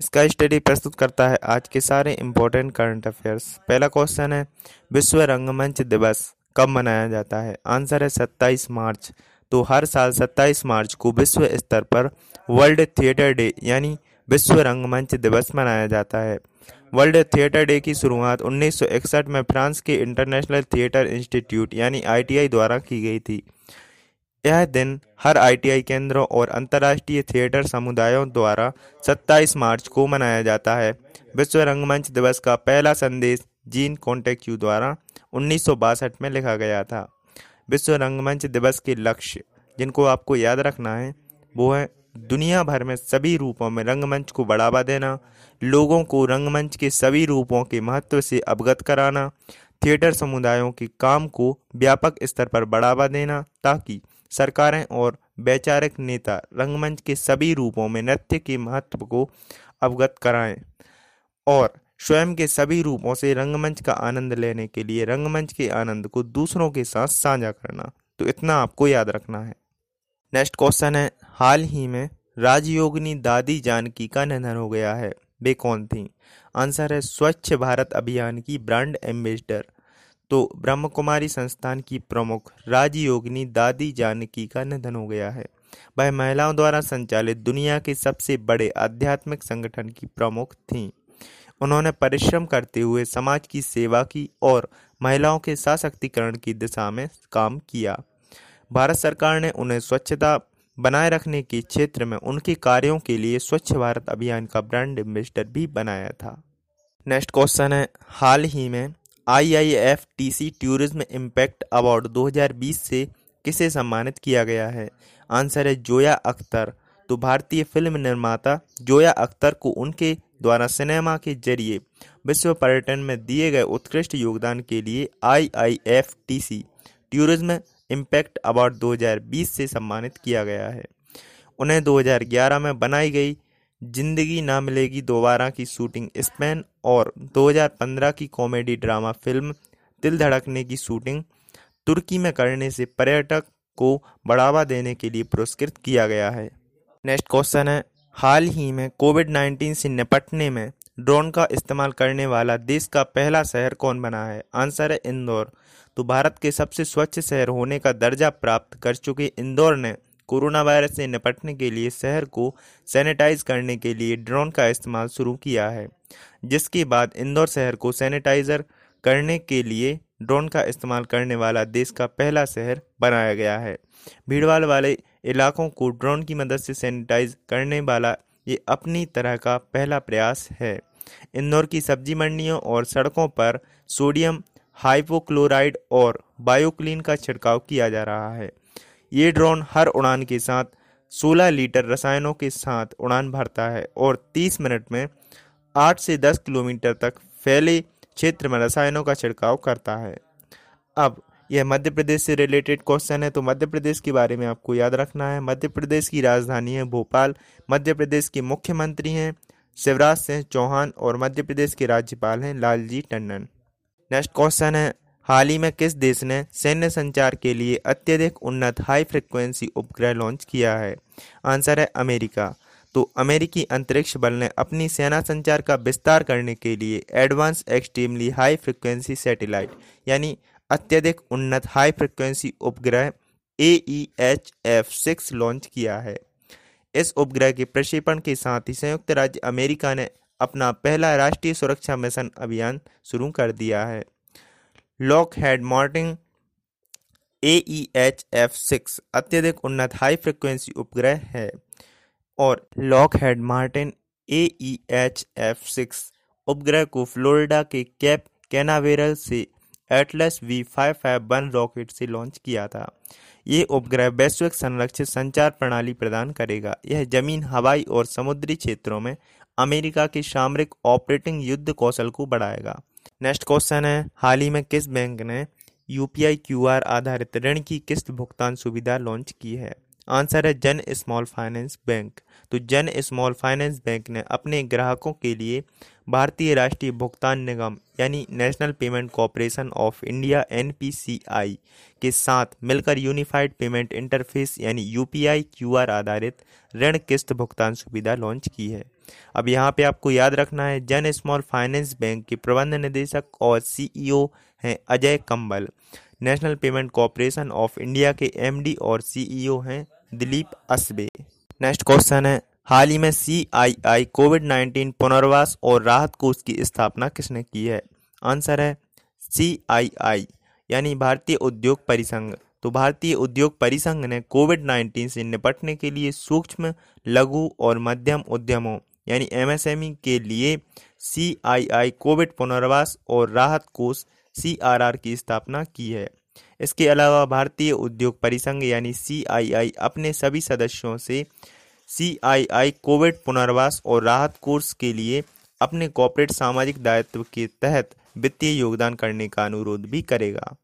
Sky study प्रस्तुत करता है आज के सारे इम्पोर्टेंट करंट अफेयर्स पहला क्वेश्चन है, विश्व रंगमंच दिवस कब मनाया जाता है? आंसर है 27 मार्च। तो हर साल 27 मार्च को विश्व स्तर पर वर्ल्ड थिएटर डे यानी विश्व रंगमंच दिवस मनाया जाता है। वर्ल्ड थिएटर डे की शुरुआत 1961 में फ्रांस के इंटरनेशनल थिएटर इंस्टीट्यूट यानी आईटीआई द्वारा की गई थी। यह दिन हर आईटीआई केंद्रों और अंतर्राष्ट्रीय थिएटर समुदायों द्वारा 27 मार्च को मनाया जाता है। विश्व रंगमंच दिवस का पहला संदेश जीन कॉन्टेक्यू द्वारा उन्नीस सौ बासठ में लिखा गया था। विश्व रंगमंच दिवस के लक्ष्य, जिनको आपको याद रखना है, वो है दुनिया भर में सभी रूपों में रंगमंच को बढ़ावा देना, लोगों को रंगमंच के सभी रूपों के महत्व से अवगत कराना, थिएटर समुदायों के काम को व्यापक स्तर पर बढ़ावा देना, ताकि सरकारें और वैचारिक नेता रंगमंच के सभी रूपों में नृत्य के महत्व को अवगत कराएँ और स्वयं के सभी रूपों से रंगमंच का आनंद लेने के लिए रंगमंच के आनंद को दूसरों के साथ साझा करना। तो इतना आपको याद रखना है। नेक्स्ट क्वेश्चन है, हाल ही में राजयोगिनी दादी जानकी का निधन हो गया है। वे कौन थी? आंसर है, स्वच्छ भारत अभियान की ब्रांड एम्बेसडर। तो ब्रह्म कुमारी संस्थान की प्रमुख राजयोगिनी दादी जानकी का निधन हो गया है। वह महिलाओं द्वारा संचालित दुनिया के सबसे बड़े आध्यात्मिक संगठन की प्रमुख थीं। उन्होंने परिश्रम करते हुए समाज की सेवा की और महिलाओं के सशक्तिकरण की दिशा में काम किया। भारत सरकार ने उन्हें स्वच्छता बनाए रखने के क्षेत्र में उनके कार्यों के लिए स्वच्छ भारत अभियान का ब्रांड एम्बेसडर भी बनाया था। नेक्स्ट क्वेश्चन है, हाल ही में आईआईएफटीसी टूरिज़्म इम्पैक्ट अवार्ड 2020 से किसे सम्मानित किया गया है? आंसर है जोया अख्तर। तो भारतीय फ़िल्म निर्माता जोया अख्तर को उनके द्वारा सिनेमा के ज़रिए विश्व पर्यटन में दिए गए उत्कृष्ट योगदान के लिए आईआईएफटीसी टूरिज़्म इम्पैक्ट अवार्ड 2020 से सम्मानित किया गया है। उन्हें 2011 में बनाई गई ज़िंदगी ना मिलेगी दोबारा की शूटिंग स्पेन और 2015 की कॉमेडी ड्रामा फ़िल्म दिल धड़कने की शूटिंग तुर्की में करने से पर्यटक को बढ़ावा देने के लिए पुरस्कृत किया गया है। नेक्स्ट क्वेश्चन है, हाल ही में कोविड 19 से निपटने में ड्रोन का इस्तेमाल करने वाला देश का पहला शहर कौन बना है? आंसर है इंदौर। तो भारत के सबसे स्वच्छ शहर होने का दर्जा प्राप्त कर चुके इंदौर ने कोरोना वायरस से निपटने के लिए शहर को सैनिटाइज करने के लिए ड्रोन का इस्तेमाल शुरू किया है, जिसके बाद इंदौर शहर को सैनिटाइजर करने के लिए ड्रोन का इस्तेमाल करने वाला देश का पहला शहर बनाया गया है। भीड़भाड़ वाले इलाकों को ड्रोन की मदद से सैनिटाइज करने वाला ये अपनी तरह का पहला प्रयास है। इंदौर की सब्ज़ी मंडियों और सड़कों पर सोडियम हाइपोक्लोराइड और बायोक्लीन का छिड़काव किया जा रहा है। ये ड्रोन हर उड़ान के साथ 16 लीटर रसायनों के साथ उड़ान भरता है और 30 मिनट में 8 से 10 किलोमीटर तक फैले क्षेत्र में रसायनों का छिड़काव करता है। अब, यह मध्य प्रदेश से रिलेटेड क्वेश्चन है तो मध्य प्रदेश के बारे में आपको याद रखना है। मध्य प्रदेश की राजधानी है भोपाल। मध्य प्रदेश के मुख्यमंत्री हैं शिवराज सिंह चौहान और मध्य प्रदेश के राज्यपाल हैं लालजी टंडन। नेक्स्ट क्वेश्चन है हाल ही में किस देश ने सैन्य संचार के लिए अत्यधिक उन्नत हाई फ्रिक्वेंसी उपग्रह लॉन्च किया है? आंसर है अमेरिका। तो अमेरिकी अंतरिक्ष बल ने अपनी सेना संचार का विस्तार करने के लिए advance extremely high frequency satellite यानी अत्यधिक उन्नत हाई फ्रिक्वेंसी उपग्रह A E H F six launch किया है। इस उपग्रह के प्रक्षेपण के साथ ही संयुक्त राज्य अमेरिका ने अपना पहला राष्ट्रीय सुरक्षा मिशन अभियान शुरू कर दिया है। Lockheed Martin A E H F six अत्यधिक उन्नत हाई फ्रिक्वेंसी उपग्रह है और Lockheed Martin A E H F six उपग्रह को फ्लोरिडा के कैप कैनावेरल से Atlas V five five one rocket से लॉन्च किया था। ये उपग्रह वैश्विक संरक्षित संचार प्रणाली प्रदान करेगा। यह ज़मीन, हवाई और समुद्री क्षेत्रों में अमेरिका के सामरिक ऑपरेटिंग युद्ध कौशल को बढ़ाएगा। नेक्स्ट क्वेश्चन है, हाल ही में किस बैंक ने यूपीआई क्यूआर आधारित ऋण की किस्त भुगतान सुविधा लॉन्च की है? आंसर है जन स्मॉल फाइनेंस बैंक। तो जन स्मॉल फाइनेंस बैंक ने अपने ग्राहकों के लिए भारतीय राष्ट्रीय भुगतान निगम, यानी national payment corporation of India, NPCI, के साथ मिलकर यूनिफाइड पेमेंट इंटरफेस, यानी यूपीआई क्यूआर आधारित ऋण किस्त भुगतान सुविधा लॉन्च की है। अब यहाँ पे आपको याद रखना है, जन स्मॉल फाइनेंस बैंक के प्रबंध निदेशक और सीईओ हैं Ajay Kambal. National payment corporation of India के एमडी और सीईओ हैं दिलीप असबे। नेक्स्ट क्वेश्चन है। हाल ही में सी आई आई कोविड नाइन्टीन पुनर्वास और राहत कोष की स्थापना किसने की है? आंसर है सी आई आई यानी भारतीय उद्योग परिसंघ। तो भारतीय उद्योग परिसंघ ने कोविड नाइन्टीन से निपटने के लिए सूक्ष्म, लघु और मध्यम उद्यमों, यानी एमएसएमई के लिए सी आई आई कोविड पुनर्वास और राहत कोष सी आर आर की स्थापना की है। इसके अलावा भारतीय उद्योग परिसंघ यानी सी आई आई अपने सभी सदस्यों से सीआईआई कोविड पुनर्वास और राहत कोर्स के लिए अपने कॉर्पोरेट सामाजिक दायित्व के तहत वित्तीय योगदान करने का अनुरोध भी करेगा।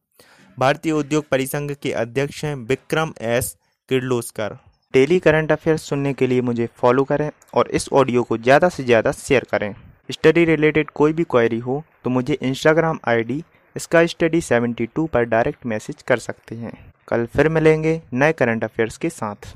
भारतीय उद्योग परिसंघ के अध्यक्ष हैं Vikram S Kirloskar. Daily current affairs सुनने के लिए मुझे फॉलो करें और इस ऑडियो को ज़्यादा से ज़्यादा शेयर करें। स्टडी रिलेटेड कोई भी क्वेरी हो तो मुझे इंस्टाग्राम आईडी इसका स्टडी 72 पर डायरेक्ट मैसेज कर सकते हैं। कल फिर मिलेंगे नए करंट अफेयर्स के साथ।